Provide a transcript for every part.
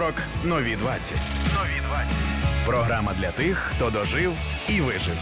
40 нові 20. Нові 20. Програма для тих, хто дожив і вижив.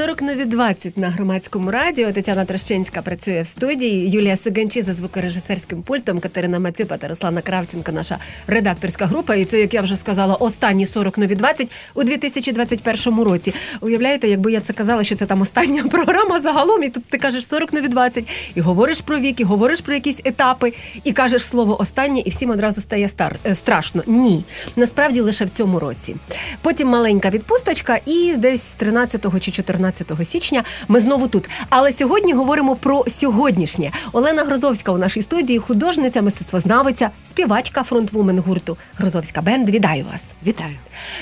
40 нові 20 на громадському радіо. Тетяна Трощинська працює в студії. Юлія Сиганчі за звукорежисерським пультом. Катерина Мацюпа та Руслана Кравченко, наша редакторська група. І це, як я вже сказала, останні 40 нові 20 у 2021 році. Уявляєте, якби я це казала, що це там остання програма загалом, і тут ти кажеш 40 нові 20, і говориш про вік, і говориш про якісь етапи, і кажеш слово останнє, і всім одразу стає стар е, страшно. Ні, насправді лише в цьому році. Потім маленька відпусточка, і десь 13 чи 14 січня ми знову тут. Але сьогодні говоримо про сьогоднішнє. Олена Грозовська у нашій студії, художниця, мистецтвознавиця, співачка фронтвумен гурту Грозовська Бенд. Вітаю вас! Вітаю.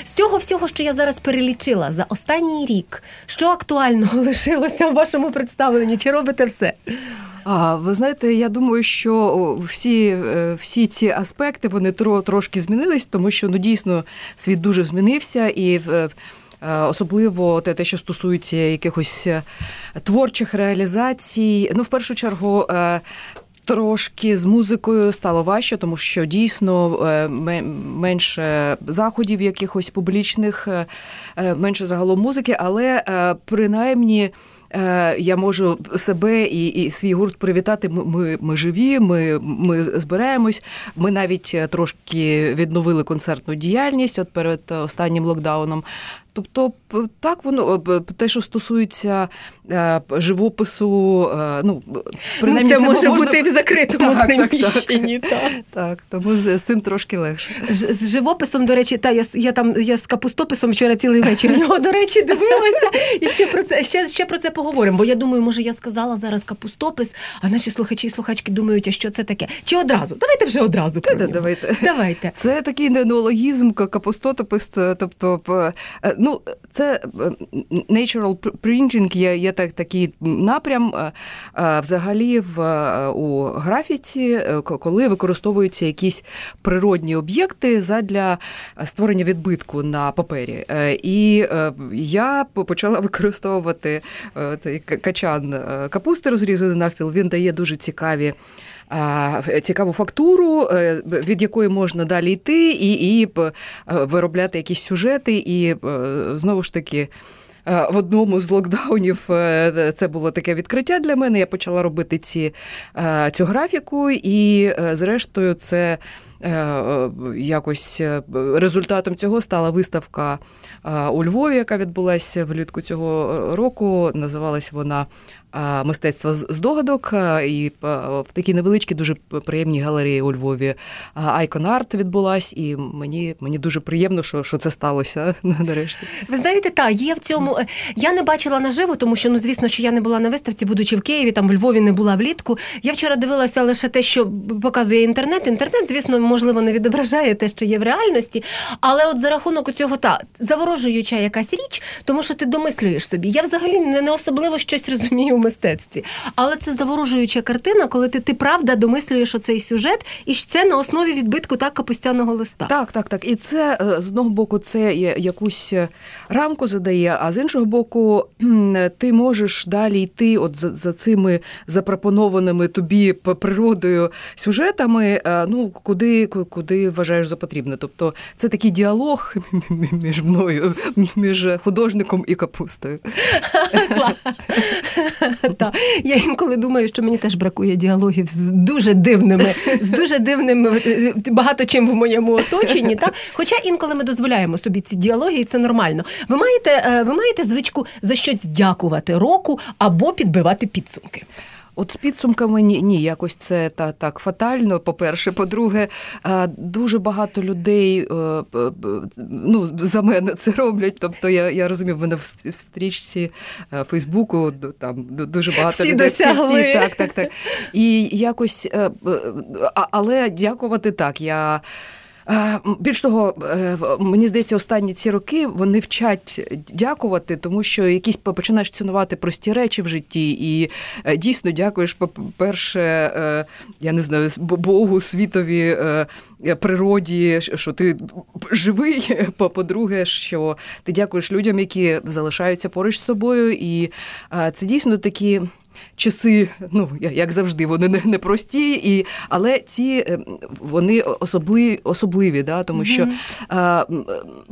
З цього всього, що я зараз перелічила за останній рік, що актуального лишилося в вашому представленні? Чи робите все? А ви знаєте, я думаю, що всі е, всі ці аспекти вони трошки змінились, тому що ну дійсно світ дуже змінився і особливо те, те, що стосується якихось е, творчих реалізацій. Ну, в першу чергу. Е, трошки з музикою стало важче, тому що дійсно менше заходів, якихось публічних, менше загалом музики, але принаймні я можу себе і і свій гурт привітати. Ми ми живі, ми ми збираємось. Ми навіть трошки відновили концертну діяльність от перед останнім локдауном. Тобто, так воно те, що стосується е, живопису, е, ну принаймні, ну, це, може можна... бути в закритому так, приміщенні. Так, так. так, тому з, цим трошки легше. З живописом, до речі, та я я там я з капустописом вчора цілий вечір його, до речі, дивилася. І ще про це ще, ще про це поговоримо. Бо я думаю, може, я сказала зараз капустопис, а наші слухачі і слухачки думають, а що це таке? Чи одразу? Давайте вже одразу. Про Давайте. Давайте. Це такий неологізм, капустотопис, тобто. Ну, це е, natural printing є є так, такий напрям е, е, взагалі в у графіці, коли використовуються якісь природні об'єкти задля створення відбитку на папері. І я почала використовувати цей качан капусти розрізаний навпіл. Він дає дуже цікаві цікаву фактуру, е, від якої можна далі йти, і, і е, виробляти якісь сюжети, і е, знову ж таки. В одному з локдаунів це було таке відкриття для мене. Я почала робити ці, цю графіку, і, зрештою, це якось результатом цього стала виставка у Львові, яка відбулася влітку цього року. Називалась вона мистецтва здогадок і в такій невеличкій, дуже приємній галереї у Львові Айкон Арт відбулась, і мені мені дуже приємно, що що це сталося нарешті. Ви знаєте, та є в цьому. Е, я не бачила наживо, тому що ну звісно, що я не була на виставці, будучи в Києві, там в Львові не була влітку. Я вчора дивилася лише те, що показує інтернет. Інтернет, звісно, можливо, не відображає те, що є в реальності, але от за рахунок цього та заворожуюча якась річ, тому що ти домислюєш собі. Я взагалі не особливо щось розумію мистецтві. Але це заворожуюча картина, коли ти ти правда домислюєш оцей сюжет, і це на основі відбитку так капустяного листа. Так, так, так. І це е, з одного боку, це якусь е, рамку задає, а з іншого боку, ти можеш далі йти, от за, за цими запропонованими тобі природою сюжетами, е, ну куди куди вважаєш за потрібне. Тобто це такий діалог між мною, між художником і капустою. Я інколи думаю, що мені теж бракує діалогів з дуже дивними, з дуже дивними е, багато чим в моєму оточенні. Та? Хоча інколи ми дозволяємо собі ці діалоги, і це нормально. Ви маєте, е, Ви маєте звичку за щось дякувати року або підбивати підсумки. От з підсумками ні, ні, якось це та так фатально. По-перше, по-друге, дуже багато людей е, ну, за мене це роблять. Тобто я я розумію, в мене в стрічці е, Фейсбуку там дуже багато всі людей. Всі, всі, так, так, так. І якось, е, але дякувати так. я... Більш того, е, мені здається, останні ці роки вони вчать дякувати, тому що якісь починаєш цінувати прості речі в житті, і е, дійсно дякуєш, по-перше, е, я не знаю, Богу, світові, природі, що ти живий. По-друге, що ти дякуєш людям, які залишаються поруч з собою, і це дійсно такі. Часи, ну як завжди, вони не- непрості, і, але ці е, вони особливі, особливі да, тому що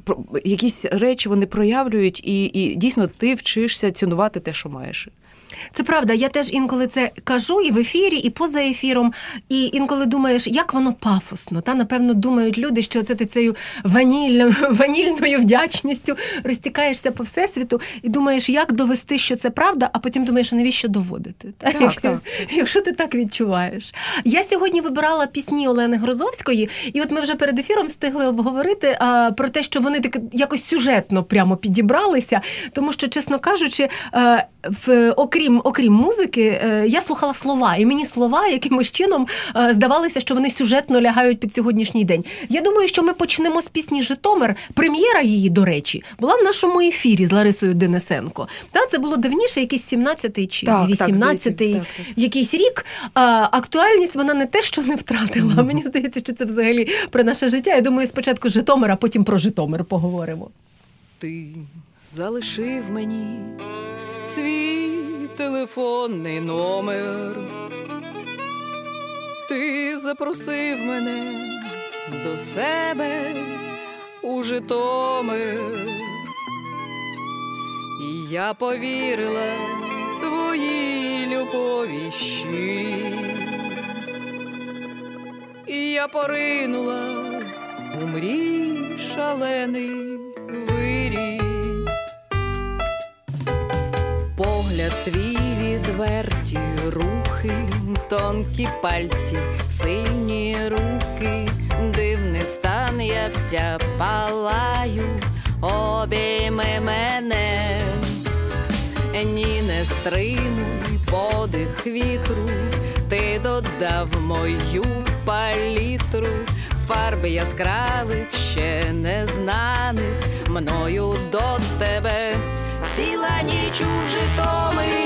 про- якісь речі вони проявлюють, і, і дійсно ти вчишся цінувати те, що маєш. Це правда. Я теж інколи це кажу і в ефірі, і поза ефіром. І інколи думаєш, як воно пафосно. Та напевно думають люди, що це ти цією ванільною, ванільною вдячністю розтікаєшся по всесвіту і думаєш, як довести, що це правда, а потім думаєш, а навіщо доводити? Та? Так, якщо, так. якщо ти так відчуваєш. Я сьогодні вибирала пісні Олени Грозовської, і от ми вже перед ефіром встигли обговорити а, про те, що вони так якось сюжетно прямо підібралися, тому що, чесно кажучи, е, в окрім окрім музики, е, я слухала слова, і мені слова якимось чином е, здавалося, що вони сюжетно лягають під сьогоднішній день. Я думаю, що ми почнемо з пісні Житомир. Прем'єра її, до речі, була в нашому ефірі з Ларисою Денисенко. Та це було давніше, якийсь 17-й чи Так, так, 18-й, здається, так, так. якийсь рік. Актуальність вона не те, що не втратила. Мені здається, що це взагалі про наше життя. Я думаю, спочатку Житомир, а потім про Житомир поговоримо. Ти залишив мені свій телефонний номер. Ти запросив мене до себе у Житомир. І я повірила твоїй любові щирій. І я поринула у мрій шалений Погляд твій відверті рухи, тонкі пальці, сильні руки, дивний стан, я вся палаю, обійми мене, ні, не стримуй подих вітру, ти додав мою палітру, фарби яскравих, ще незнаних, мною до тебе. Ціла ніч у Житомирі,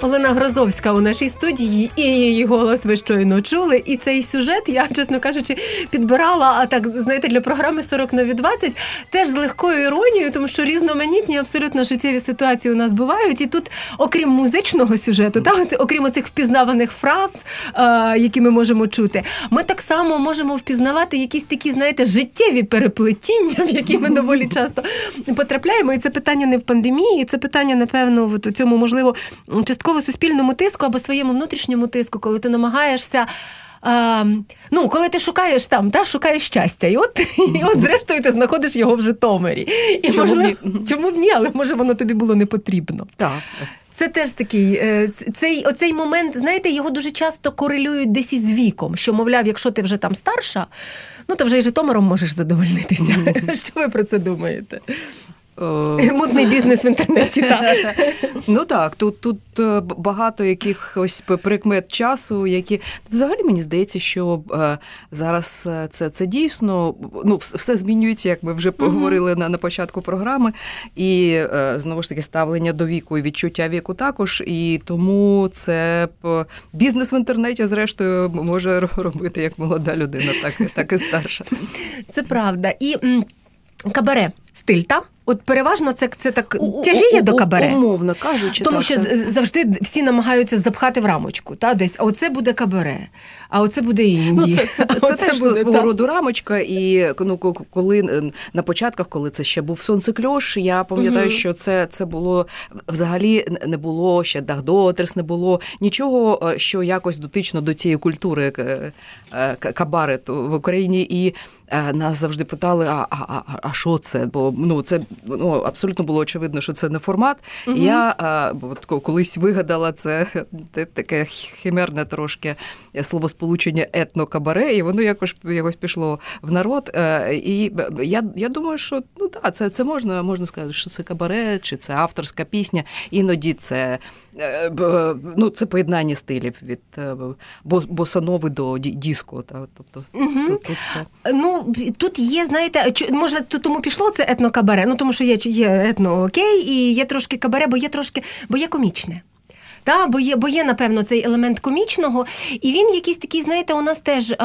Олена Грозовська у нашій студії, і її голос ви щойно чули. І цей сюжет я, чесно кажучи, підбирала. А так знаєте, для програми «40 нові 20» теж з легкою іронією, тому що різноманітні абсолютно життєві ситуації у нас бувають. І тут, окрім музичного сюжету, та окрім оцих впізнаваних фраз, які ми можемо чути, ми так само можемо впізнавати якісь такі, знаєте, життєві переплетіння, в які ми доволі часто потрапляємо. І це питання не в пандемії, це питання, напевно, в цьому можливо частково суспільному тиску або своєму внутрішньому тиску, коли ти намагаєшся. А, ну, коли ти шукаєш там, та шукаєш щастя, і от і от зрештою ти знаходиш його в Житомирі. І чому можливо, ні? чому б ні, але може воно тобі було не потрібно. Так. Це теж такий е, цей оцей момент, знаєте, його дуже часто корелюють десь із віком. Що, мовляв, якщо ти вже там старша, ну то вже і Житомиром можеш задовольнитися. Що ви про це думаєте? Е, Мутний бізнес в інтернеті. так. Ну так, тут тут е, багато якихось прикмет часу, які взагалі мені здається, що е, зараз це це дійсно ну, все змінюється, як ми вже поговорили на, на початку програми. І знову ж таки ставлення до віку і відчуття віку також. І тому це бізнес в інтернеті, зрештою, може робити як молода людина, так, так і старша. Це правда. І кабаре стиль, та? От переважно це, це так тяжіє до кабаре. Умовно кажучи, Тому так, що так. завжди всі намагаються запхати в рамочку, та десь а оце буде кабаре, а оце буде інді. Ну, це, це, це, оце теж буде свого та. роду рамочка, і ну, коли е, на початках, коли це ще був сонцекльош, я пам'ятаю, Мгм. що це, це було взагалі не було ще Дагдотерс, не було нічого, е, що якось дотично до цієї культури е, е, к- кабарет в Україні. І нас завжди питали: а, а, а що це? Бо ну це ну абсолютно було очевидно, що це не формат. Мгм. Я е, от колись вигадала це таке химерне трошки словосполучення етнокабаре, і воно якось якось пішло в народ. Е, І я, я думаю, що ну так, це, це можна, можна сказати, що це кабаре, чи це авторська пісня. Іноді це, е, ну, це поєднання стилів від е, босанови до диско. Тобто Мгм. тут, тут все. Ну, тут є, знаєте, може, тому пішло це етнокабаре, ну тому що є, є етно окей, і є трошки кабаре, бо є трошки, бо є комічне. Та, бо є, бо є, напевно, цей елемент комічного, і він якийсь такий, знаєте, у нас теж. Е,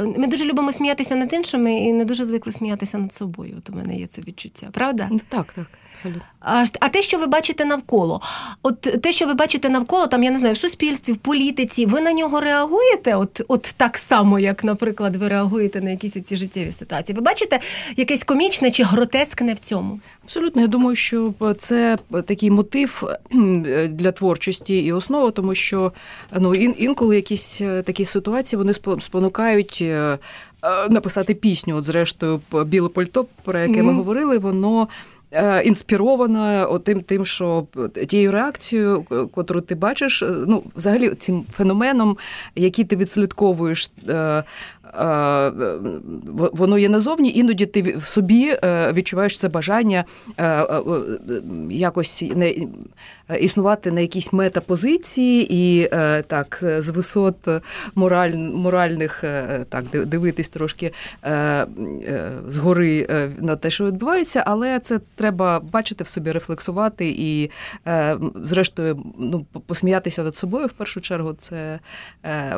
ми дуже любимо сміятися над іншими і не дуже звикли сміятися над собою. От у мене є це відчуття, правда? Ну, Так, так, абсолютно. А, а те, що ви бачите навколо, от те, що ви бачите навколо, там я не знаю, в суспільстві, в політиці, ви на нього реагуєте? От, от так само, як, наприклад, ви реагуєте на якісь ці життєві ситуації. Ви бачите якесь комічне чи гротескне в цьому? Абсолютно, я думаю, що це такий мотив для творчості і основа, тому що ну ін, інколи якісь е, такі ситуації вони спо- спонукають. е, е, Написати пісню, от зрештою, біле пальто, про яке ми Мгм. говорили, воно е, інспіровано тим, тим, що тією реакцією, к- котру ти бачиш, е, ну, взагалі цим феноменом, який ти відслідковуєш, е, е, воно є назовні, іноді ти в собі е, відчуваєш це бажання е, е, е, якось не існувати на якійсь метапозиції і е, так з висот мораль, моральних е, так дивитись трошки е, е, згори е, на те, що відбувається, але це треба бачити в собі, рефлексувати і, е, зрештою, ну, по- посміятися над собою в першу чергу. Це е,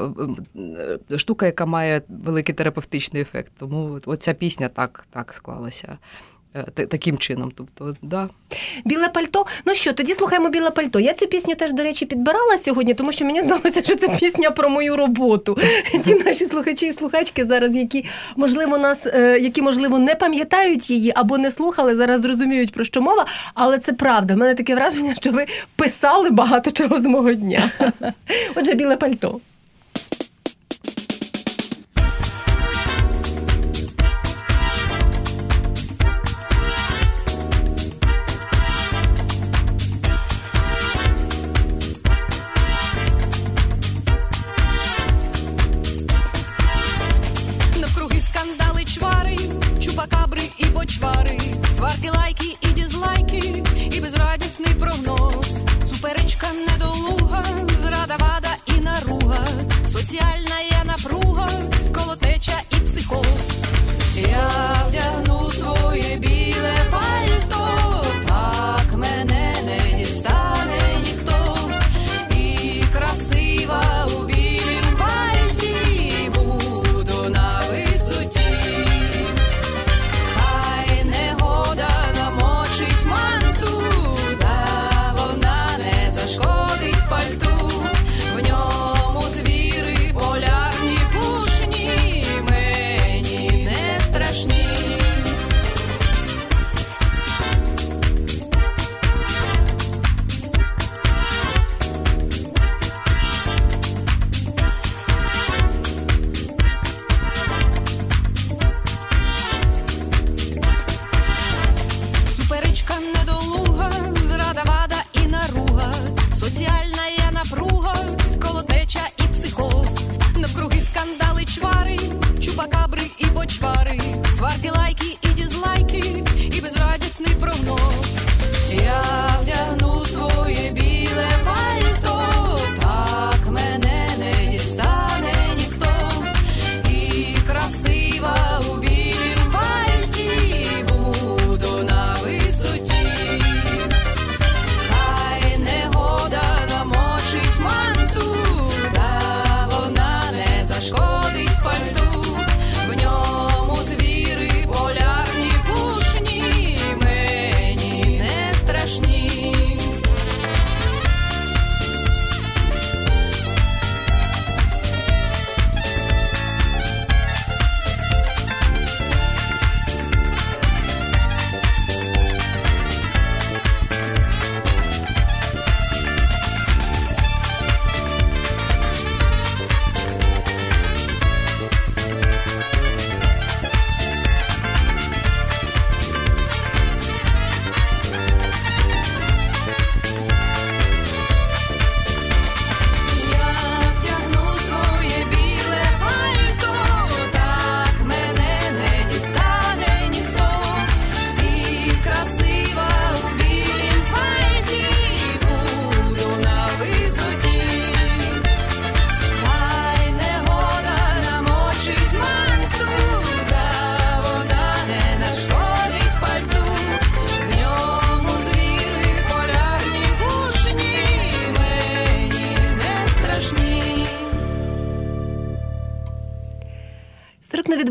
е, штука, яка має великий терапевтичний ефект. Тому от- оця пісня так, так склалася. е, Таким чином, тобто, да. Біле пальто. Ну що, тоді слухаємо біле пальто. Я цю пісню теж, до речі, підбирала сьогодні, тому що мені здалося, що це пісня про мою роботу. Ті наші слухачі і слухачки зараз, які можливо нас, е, які можливо не пам'ятають її або не слухали, зараз зрозуміють про що мова. Але це правда. У мене таке враження, що ви писали багато чого з мого дня. Отже, біле пальто.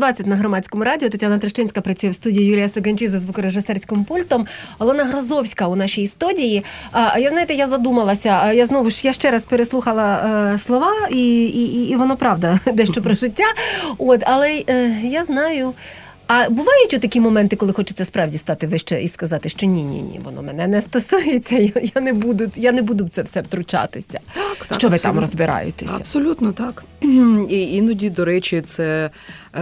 20 на громадському радіо. Тетяна Трещинська працює в студії Юлія Саганчі за звукорежисерським пультом. Олена Грозовська у нашій студії. А я знаєте, я задумалася. Я знову ж я ще раз переслухала е, слова, і, і, і воно правда дещо про життя. От, але е, я знаю. А бувають такі моменти, коли хочеться справді стати вище і сказати, що ні, ні, ні, воно мене не стосується. Я, я не буду, я не буду в це все втручатися. Так, так, що ви там розбираєтеся? Абсолютно так. І іноді, до речі, це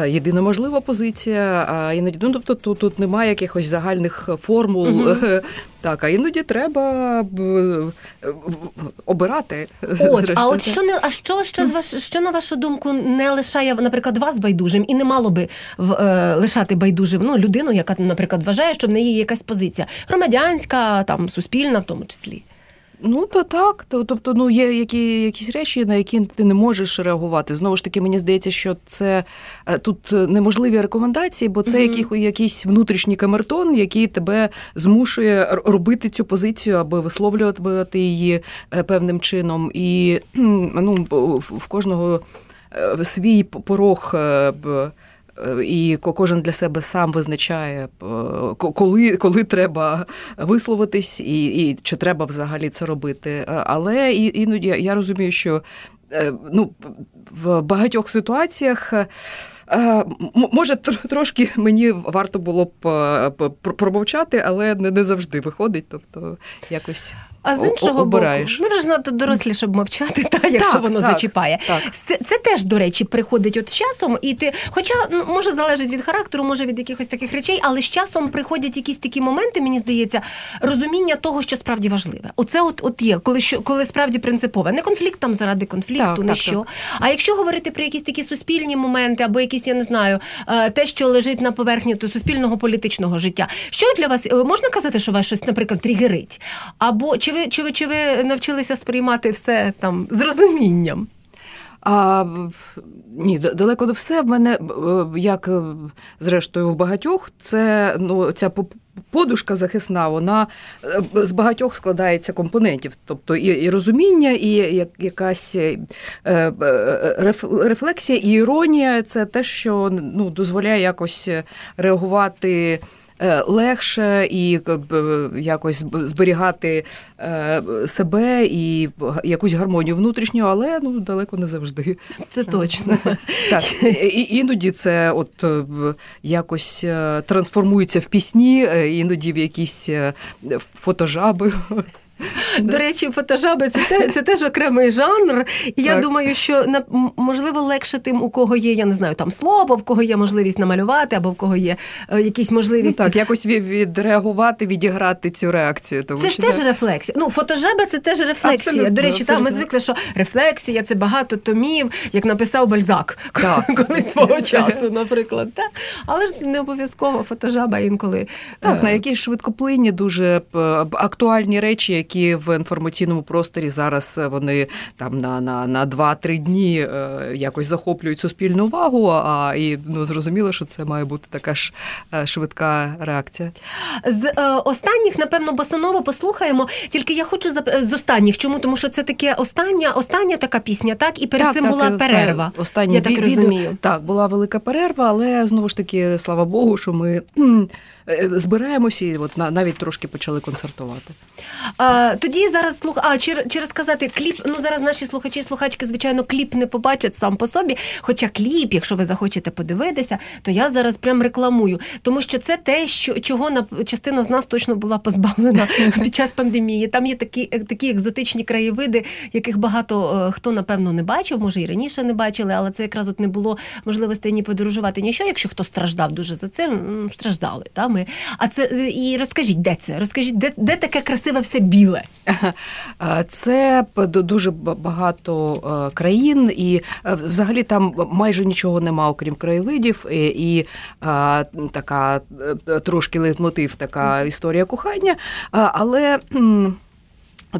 єдина можлива позиція. А іноді ну, тобто тут, тут немає якихось загальних формул. Мгм. Так, а іноді треба б, е, обирати. От, зрештою, а от що не а що, що з ваш що на вашу думку не лишає, наприклад, вас байдужим і не мало би в, е, лишати байдужим ну людину, яка, наприклад, вважає, що в неї є якась позиція громадянська, там суспільна, в тому числі. Ну то так. То- Тобто, ну є які, якісь речі, на які ти не можеш реагувати. Знову ж таки, мені здається, що це е, тут неможливі рекомендації, бо це який, якийсь внутрішній камертон, який тебе змушує робити цю позицію, аби висловлювати її е, певним чином. І ну, в кожного е, свій порог. І кожен для себе сам визначає, е, коли, коли треба висловитись, і, і чи треба взагалі це робити. Е, Але іноді я розумію, що е, ну, в багатьох ситуаціях. Може, трошки мені варто було б промовчати, але не завжди виходить. Тобто якось А з іншого обираєш. боку, ми вже надто дорослі, щоб мовчати, та якщо Так, воно так, зачіпає. так. Це, це теж, до речі, приходить от з часом, і ти, хоча ну, може залежить від характеру, може від якихось таких речей, але з часом приходять якісь такі моменти, мені здається, розуміння того, що справді важливе. Оце от, от є, коли що коли справді принципове. Не конфлікт там заради конфлікту, Так, не так, що. так. А якщо говорити про якісь такі суспільні моменти, або якісь, я не знаю, е, те, що лежить на поверхні то суспільного політичного життя, що для вас е, можна казати, що вас щось, наприклад, тригерить? Або чи ви чи ви чи ви навчилися сприймати все там з розумінням? А ні, далеко не все. В мене, е, як е, зрештою у багатьох, це ну, ця подушка захисна, вона е, з багатьох складається компонентів. Тобто і, і розуміння, і якась рефлексія, і іронія це те, що ну, дозволяє якось реагувати. Е, Легше і якось зберігати е, себе і якусь гармонію внутрішню, але ну далеко не завжди. Це точно. Так і іноді це от е, якось трансформується в пісні, іноді в якісь фотожаби. До речі, фотожаби це, те, це теж окремий жанр. І я думаю, що можливо легше тим, у кого є, я не знаю, там слово, в кого є можливість намалювати, або в кого є е, якісь Ну, можливість. так, якось відреагувати, відіграти цю реакцію. Тому Це ж теж рефлексія. Ну, фотожаба це теж рефлексія. Абсолютно, До речі, там ми звикли, що рефлексія це багато томів, як написав Бальзак колись свого часу, наприклад. Так? Але ж не обов'язково фотожаба інколи. Так, е, на якісь швидкоплинні, дуже актуальні речі, які в інформаційному просторі зараз е, вони там на, на, на 2-3 дні е, якось захоплюють суспільну увагу. А і ну зрозуміло, що це має бути така ж е, швидка реакція. З е, останніх, напевно, босаново послухаємо. Тільки я хочу зап... з останніх. Чому? Тому що це таке остання, остання така пісня, так? І перед Так, цим так, була перерва. Останні я так розумію. Так, була велика перерва, але знову ж таки, слава Богу, що ми збираємося і от навіть трошки почали концертувати. А, тоді зараз слух. А чи, чи розказати кліп? Ну зараз наші слухачі і слухачки, звичайно, кліп не побачать сам по собі. Хоча кліп, якщо ви захочете подивитися, то я зараз прям рекламую, тому що це те, що чого на частина з нас точно була позбавлена під час пандемії. Там є такі, е, такі екзотичні краєвиди, яких багато е, хто напевно не бачив, може і раніше не бачили, але це якраз от не було можливості ні подорожувати, ні що. Якщо хто страждав дуже за цим, страждали. Та ми. А це і розкажіть, де це? Розкажіть, де, де таке красиве все біле? Це дуже багато е, країн, і е, взагалі там майже нічого нема, окрім краєвидів, і, і така е, трошки лейтмотив, така історія кохання. Але.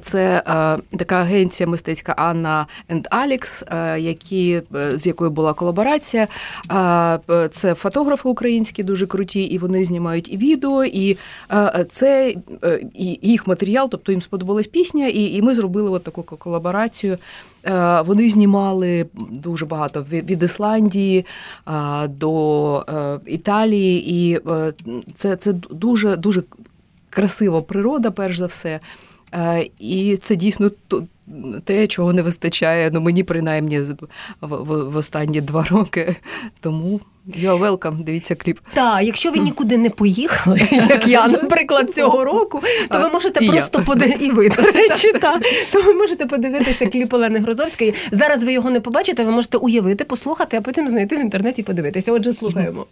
Це е, така агенція мистецька Анна енд Алікс, е, які, е, з якою була колаборація. Е, це фотографи українські дуже круті, і вони знімають і відео, і е, це е, і їх матеріал, тобто їм сподобалась пісня, і, і ми зробили от таку колаборацію. Вони знімали дуже багато від Ісландії до Італії, і це, це дуже дуже красива природа, перш за все. Е, І це дійсно те, чого не вистачає. Ну мені принаймні в, останні два роки. Тому you're welcome, дивіться кліп. Так, якщо ви нікуди не поїхали, як я, наприклад, цього року, то ви можете просто подивитися, і ви, до речі, та, то ви можете подивитися кліп Олени Грозовської. Зараз ви його не побачите, ви можете уявити, послухати, а потім знайти в інтернеті і подивитися. Отже, слухаємо.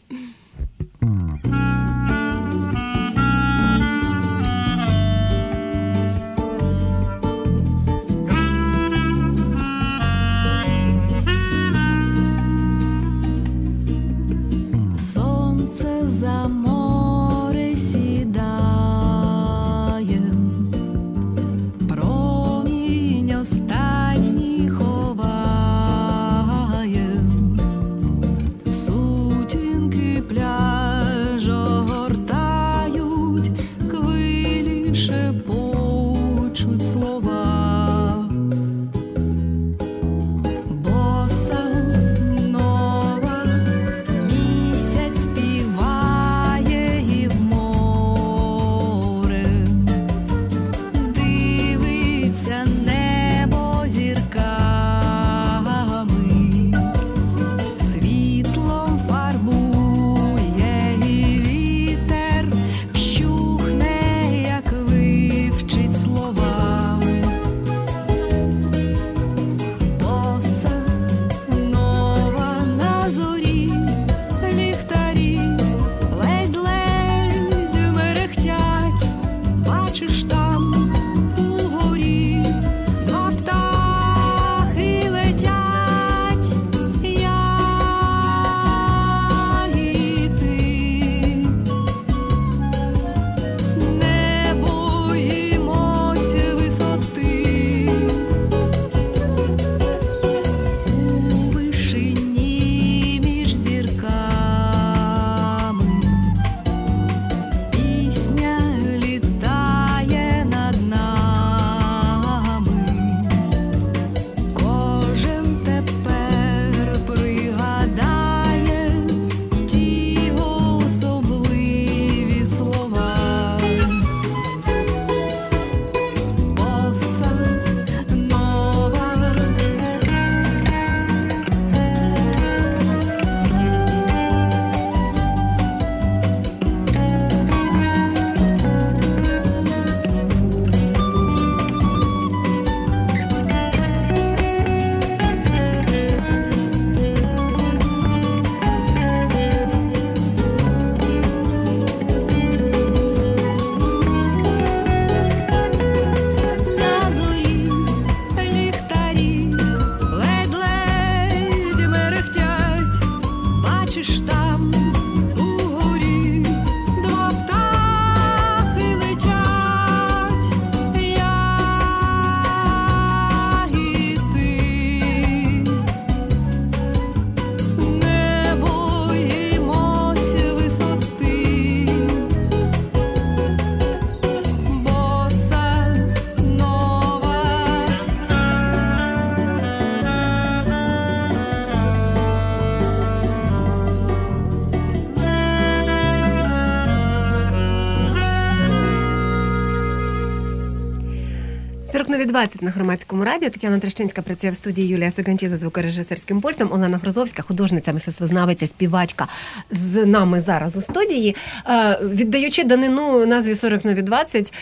12.20 на громадському радіо. Тетяна Трещинська працює в студії Юлія Сиганчі за звукорежисерським пультом. Олена Грозовська, художниця, мистецтвознавиця, співачка з нами зараз у студії, е, віддаючи данину назві 40 нові 20,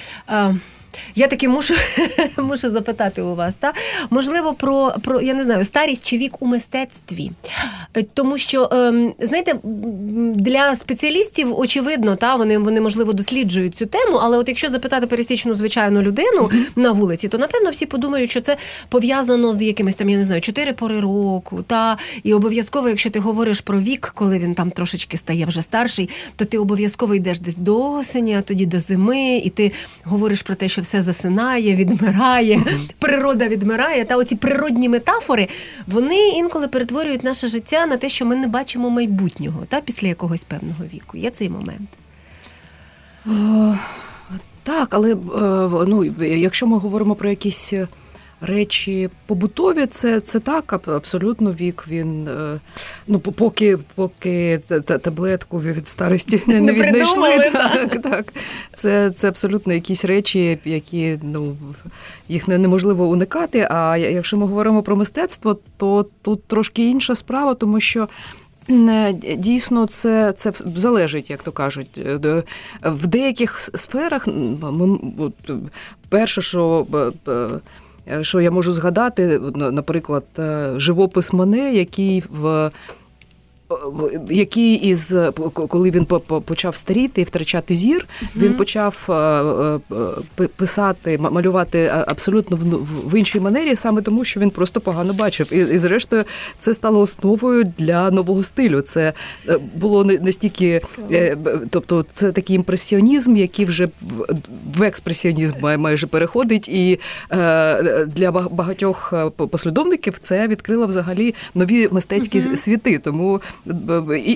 я таки мушу, мушу запитати у вас, та можливо, про, про я не знаю, старість чи вік у мистецтві. Е, Тому що, ем, знаєте, для спеціалістів очевидно, та вони, вони можливо досліджують цю тему, але от якщо запитати пересічну звичайну людину на вулиці, то напевно всі подумають, що це пов'язано з якимись там, я не знаю, чотири пори року. Та і обов'язково, якщо ти говориш про вік, коли він там трошечки стає вже старший, то ти обов'язково йдеш десь до осені, а тоді до зими, і ти говориш про те, що все засинає, відмирає, природа відмирає. Та оці природні метафори вони інколи перетворюють наше життя на те, що ми не бачимо майбутнього, та після якогось певного віку. Є цей момент. Е, Так, але е, ну, якщо ми говоримо про якісь е, речі побутові, це, це так, аб- абсолютно вік. Він е, ну, поки, поки та- та- таблетку від старості не, Не віднайшли. Так, так. Це, це абсолютно якісь речі, які ну, їх неможливо уникати. А якщо ми говоримо про мистецтво, то тут трошки інша справа, тому що. Е, Дійсно, це, це залежить, як то кажуть. Е, В деяких сферах ми, от, перше, що, що я можу згадати, наприклад, е, живопис Мане, який в- який із е, коли він по- по- почав старіти і втрачати зір, він почав е, е, пи- писати, малювати е, абсолютно в, в- іншій манері, саме тому, що він просто погано бачив. І, і зрештою, це стало основою для нового стилю. Це е, було не, не стільки, е, тобто, це такий імпресіонізм, який вже в, експресіонізм майже переходить, і е, для багатьох е, послідовників це відкрило взагалі нові мистецькі світи. Тому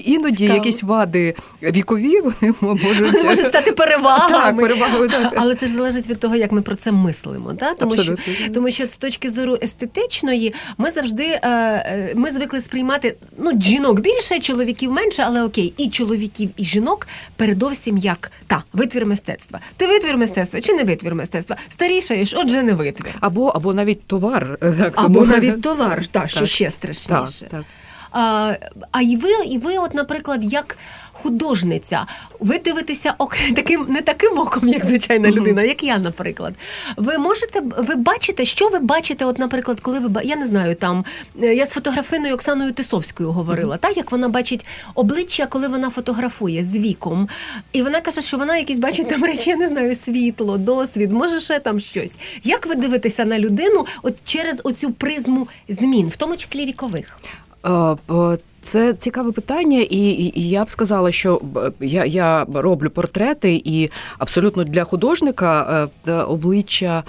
іноді Цікаво. якісь вади вікові вони можуть Може стати перевагами. Так, перевагою, так. Але це ж залежить від того, як ми про це мислимо. Да? Тому, що, тому що з точки зору естетичної ми завжди е, е, ми звикли сприймати ну, жінок більше, чоловіків менше, але окей, і чоловіків, і жінок передовсім як та витвір мистецтва. Ти витвір мистецтва чи не витвір мистецтва? Старішаєш, отже, не витвір. Або, або навіть товар. Так, Або навіть товар, та, що ще страшніше. Так, так. А, а і ви, і ви, от, наприклад, як художниця, ви дивитеся ок, таким не таким оком, як звичайна людина, як я, наприклад. Ви можете ви бачите, що ви бачите, от, наприклад, коли ви я не знаю, там е, я з фотографиною Оксаною Тисовською говорила, та як вона бачить обличчя, коли вона фотографує з віком. І вона каже, що вона якісь бачить там речі, я не знаю, світло, досвід, може ще там щось. Як ви дивитеся на людину от через оцю призму змін, в тому числі вікових? Е, Це цікаве питання, і, і, і я б сказала, що я, я роблю портрети, і абсолютно для художника е, обличчя.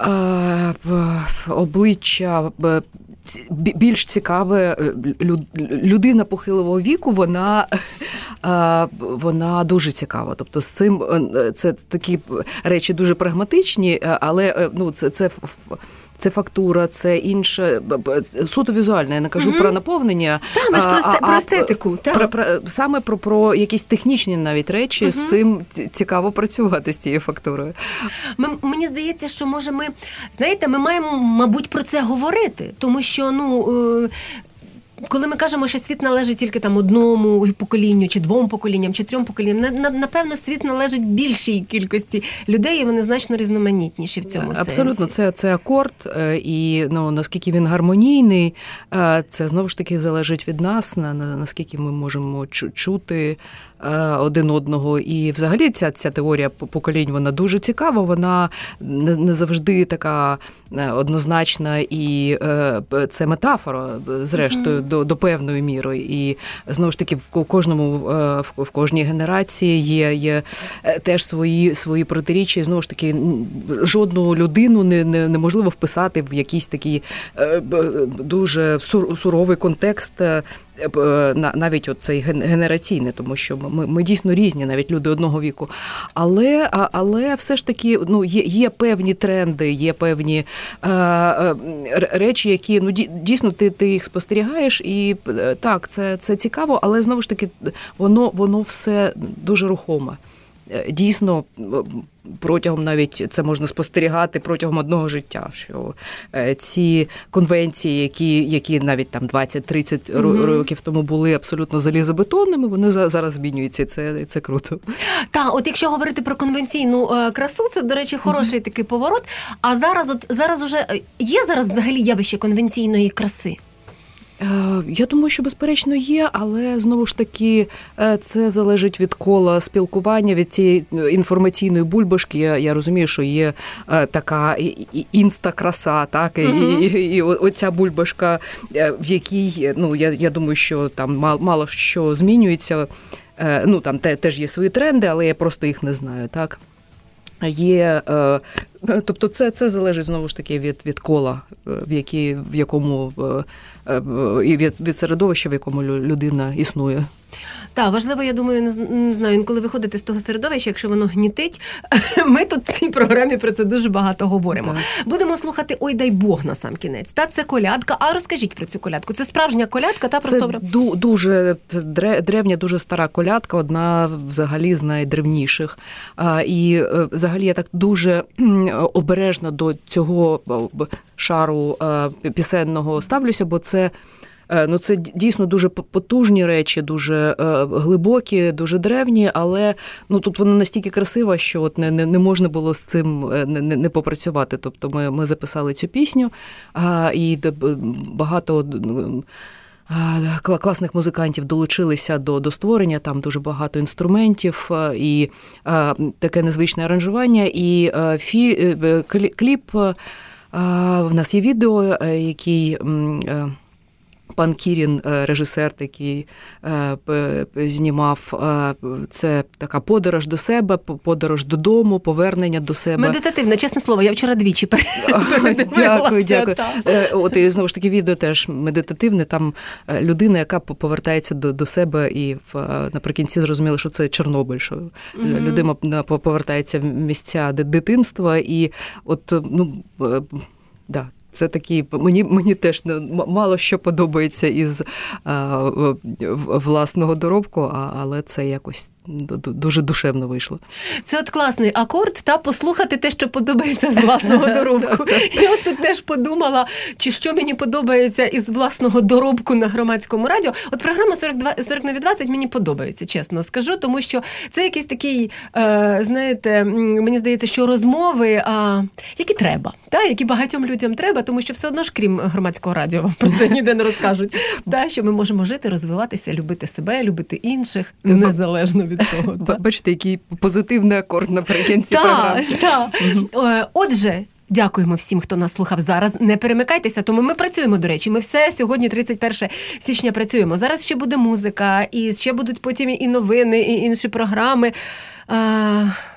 е, Обличчя бі- більш цікаве людина похилого віку, вона, вона дуже цікава. Тобто з цим це такі речі дуже прагматичні, але ну, це, це це фактура, це інше суто візуальне. Я не кажу Мгм. про наповнення. Та, ми ж а- про естетику, та. Про, про, саме про, про якісь технічні навіть речі. Мгм. З цим цікаво працювати з цією фактурою. Ми, мені здається, що може ми знаєте, ми маємо, мабуть, про це говорити, тому що ну. Коли ми кажемо, що світ належить тільки там одному поколінню, чи двом поколінням, чи трьом поколінням, на, на- напевно, світ належить більшій кількості людей, і вони значно різноманітніші в цьому Абсолютно, сенсі. це, це акорд, е, і ну наскільки він гармонійний, е, це знову ж таки залежить від нас, на, на наскільки ми можемо чути один одного. І взагалі ця, ця теорія поколінь вона дуже цікава. Вона не, не завжди така е, однозначна, і е, це метафора, зрештою, до, до певної міри. І знову ж таки, в кожному е, в, кожній генерації є, є е, теж свої, свої протиріччя. І знову ж таки, жодну людину не, не, неможливо вписати в якийсь такий е, дуже сур- суровий контекст. Е, на- навіть от цей ген- генераційний, тому що ми, ми дійсно різні, навіть люди одного віку. Але, але все ж таки ну, є, є певні тренди, є певні е, е, речі, які ну, ді- дійсно ти, ти їх спостерігаєш, і е, так, це, це цікаво, але знову ж таки воно, воно все дуже рухоме. Е, Дійсно, протягом навіть це можна спостерігати протягом одного життя, що е, ці конвенції, які, які навіть там 20-30 ро- Мгм. років тому були абсолютно залізобетонними, вони зараз змінюються. Це, це круто. Та, от якщо говорити про конвенційну е, красу, це, до речі, хороший такий поворот. А зараз, от зараз уже е, є зараз взагалі явище конвенційної краси. Е, Я думаю, що безперечно є, але знову ж таки е, це залежить від кола спілкування, від цієї е, інформаційної бульбашки. Я, я розумію, що є така і- і- інста-краса, так і, і, і оця бульбашка, в якій ну я, я думаю, що там мало, мало що змінюється. Ну там теж є свої тренди, але я просто їх не знаю, так. Є, е, тобто, це це залежить знову ж таки від від кола, е, в які, в якому е, е, і від, від середовища, в якому лю- людина існує. Так, важливо, я думаю, не, знаю, інколи виходити з того середовища, якщо воно гнітить. Ми тут в цій програмі про це дуже багато говоримо. Будемо слухати Ой, дай Бог на сам кінець. Та це колядка. А розкажіть про цю колядку. Це справжня колядка, та Це просто ду, дуже це дре- древня, дуже стара колядка, одна взагалі з найдревніших. А, і е, взагалі я так дуже обережно до цього е, шару е, пісенного ставлюся, бо це. Е, Ну, це дійсно дуже потужні речі, дуже е, глибокі, дуже древні, але ну тут вона настільки красива, що от не, не, не можна було з цим е, не, не, не попрацювати. Тобто ми, ми записали цю пісню, а, і багато класних музикантів долучилися до, до створення. Там дуже багато інструментів і таке незвичне аранжування. І фі, кліп. В нас є відео, який. Пан Кірін, е, режисер, такий е, знімав. е, Це така подорож до себе, по- подорож додому, повернення до себе. медитативна, чесне слово. Я вчора двічі передивилася, Дякую, дякую. От і знову ж таки відео теж медитативне. Там людина, яка по- повертається до, до себе, і в наприкінці зрозуміла, що це Чорнобиль. Що Мгм. людина на- по- повертається в місця дитинства, і от ну да. Це такі мені мені теж не м- мало що подобається із в- власного доробку, а, але це якось дуже душевно вийшло. Це от класний акорд, та послухати те, що подобається з власного доробку. Я от тут теж подумала, чи що мені подобається із власного доробку на громадському радіо. От програма 42, 40 на 20 мені подобається, чесно скажу, тому що це якийсь такий, е, знаєте, мені здається, що розмови, а, які треба, та, які багатьом людям треба, тому що все одно ж, крім громадського радіо, вам про це ніде не розкажуть. Та, що ми можемо жити, розвиватися, любити себе, любити інших, незалежно від того. Та. Бачите, який позитивний акорд наприкінці програми. так. Отже. Дякуємо всім, хто нас слухав зараз. Не перемикайтеся, тому ми працюємо. До речі, ми все сьогодні, 31 січня, працюємо. Зараз ще буде музика, і ще будуть потім і новини, і інші програми.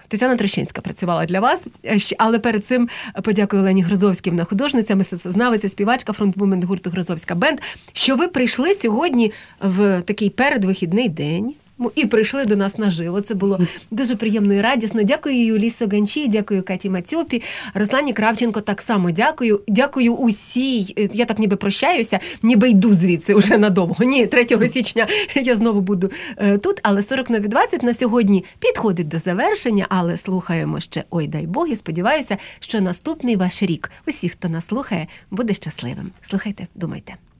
Тетяна Трощинська працювала для вас, Е, але перед цим подякую Олені Грозовській, вона художниця, мистецтвознавиця, співачка фронтвумен гурту Грозовська Бенд, що ви прийшли сьогодні в такий передвихідний день. І прийшли до нас наживо. Це було дуже приємно і радісно. Дякую Юлії Соганчі, дякую Каті Мацюпі, Руслані Кравченко. Так само дякую. Дякую усій. Е, Я так ніби прощаюся, ніби йду звідси уже надовго. Ні, 3 січня я знову буду е, тут. Але 40 нові 20 на сьогодні підходить до завершення. Але слухаємо ще ой, дай Бог, і сподіваюся, що наступний ваш рік усіх, хто нас слухає, буде щасливим. Слухайте, думайте.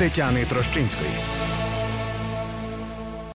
Тетяни Трощинської.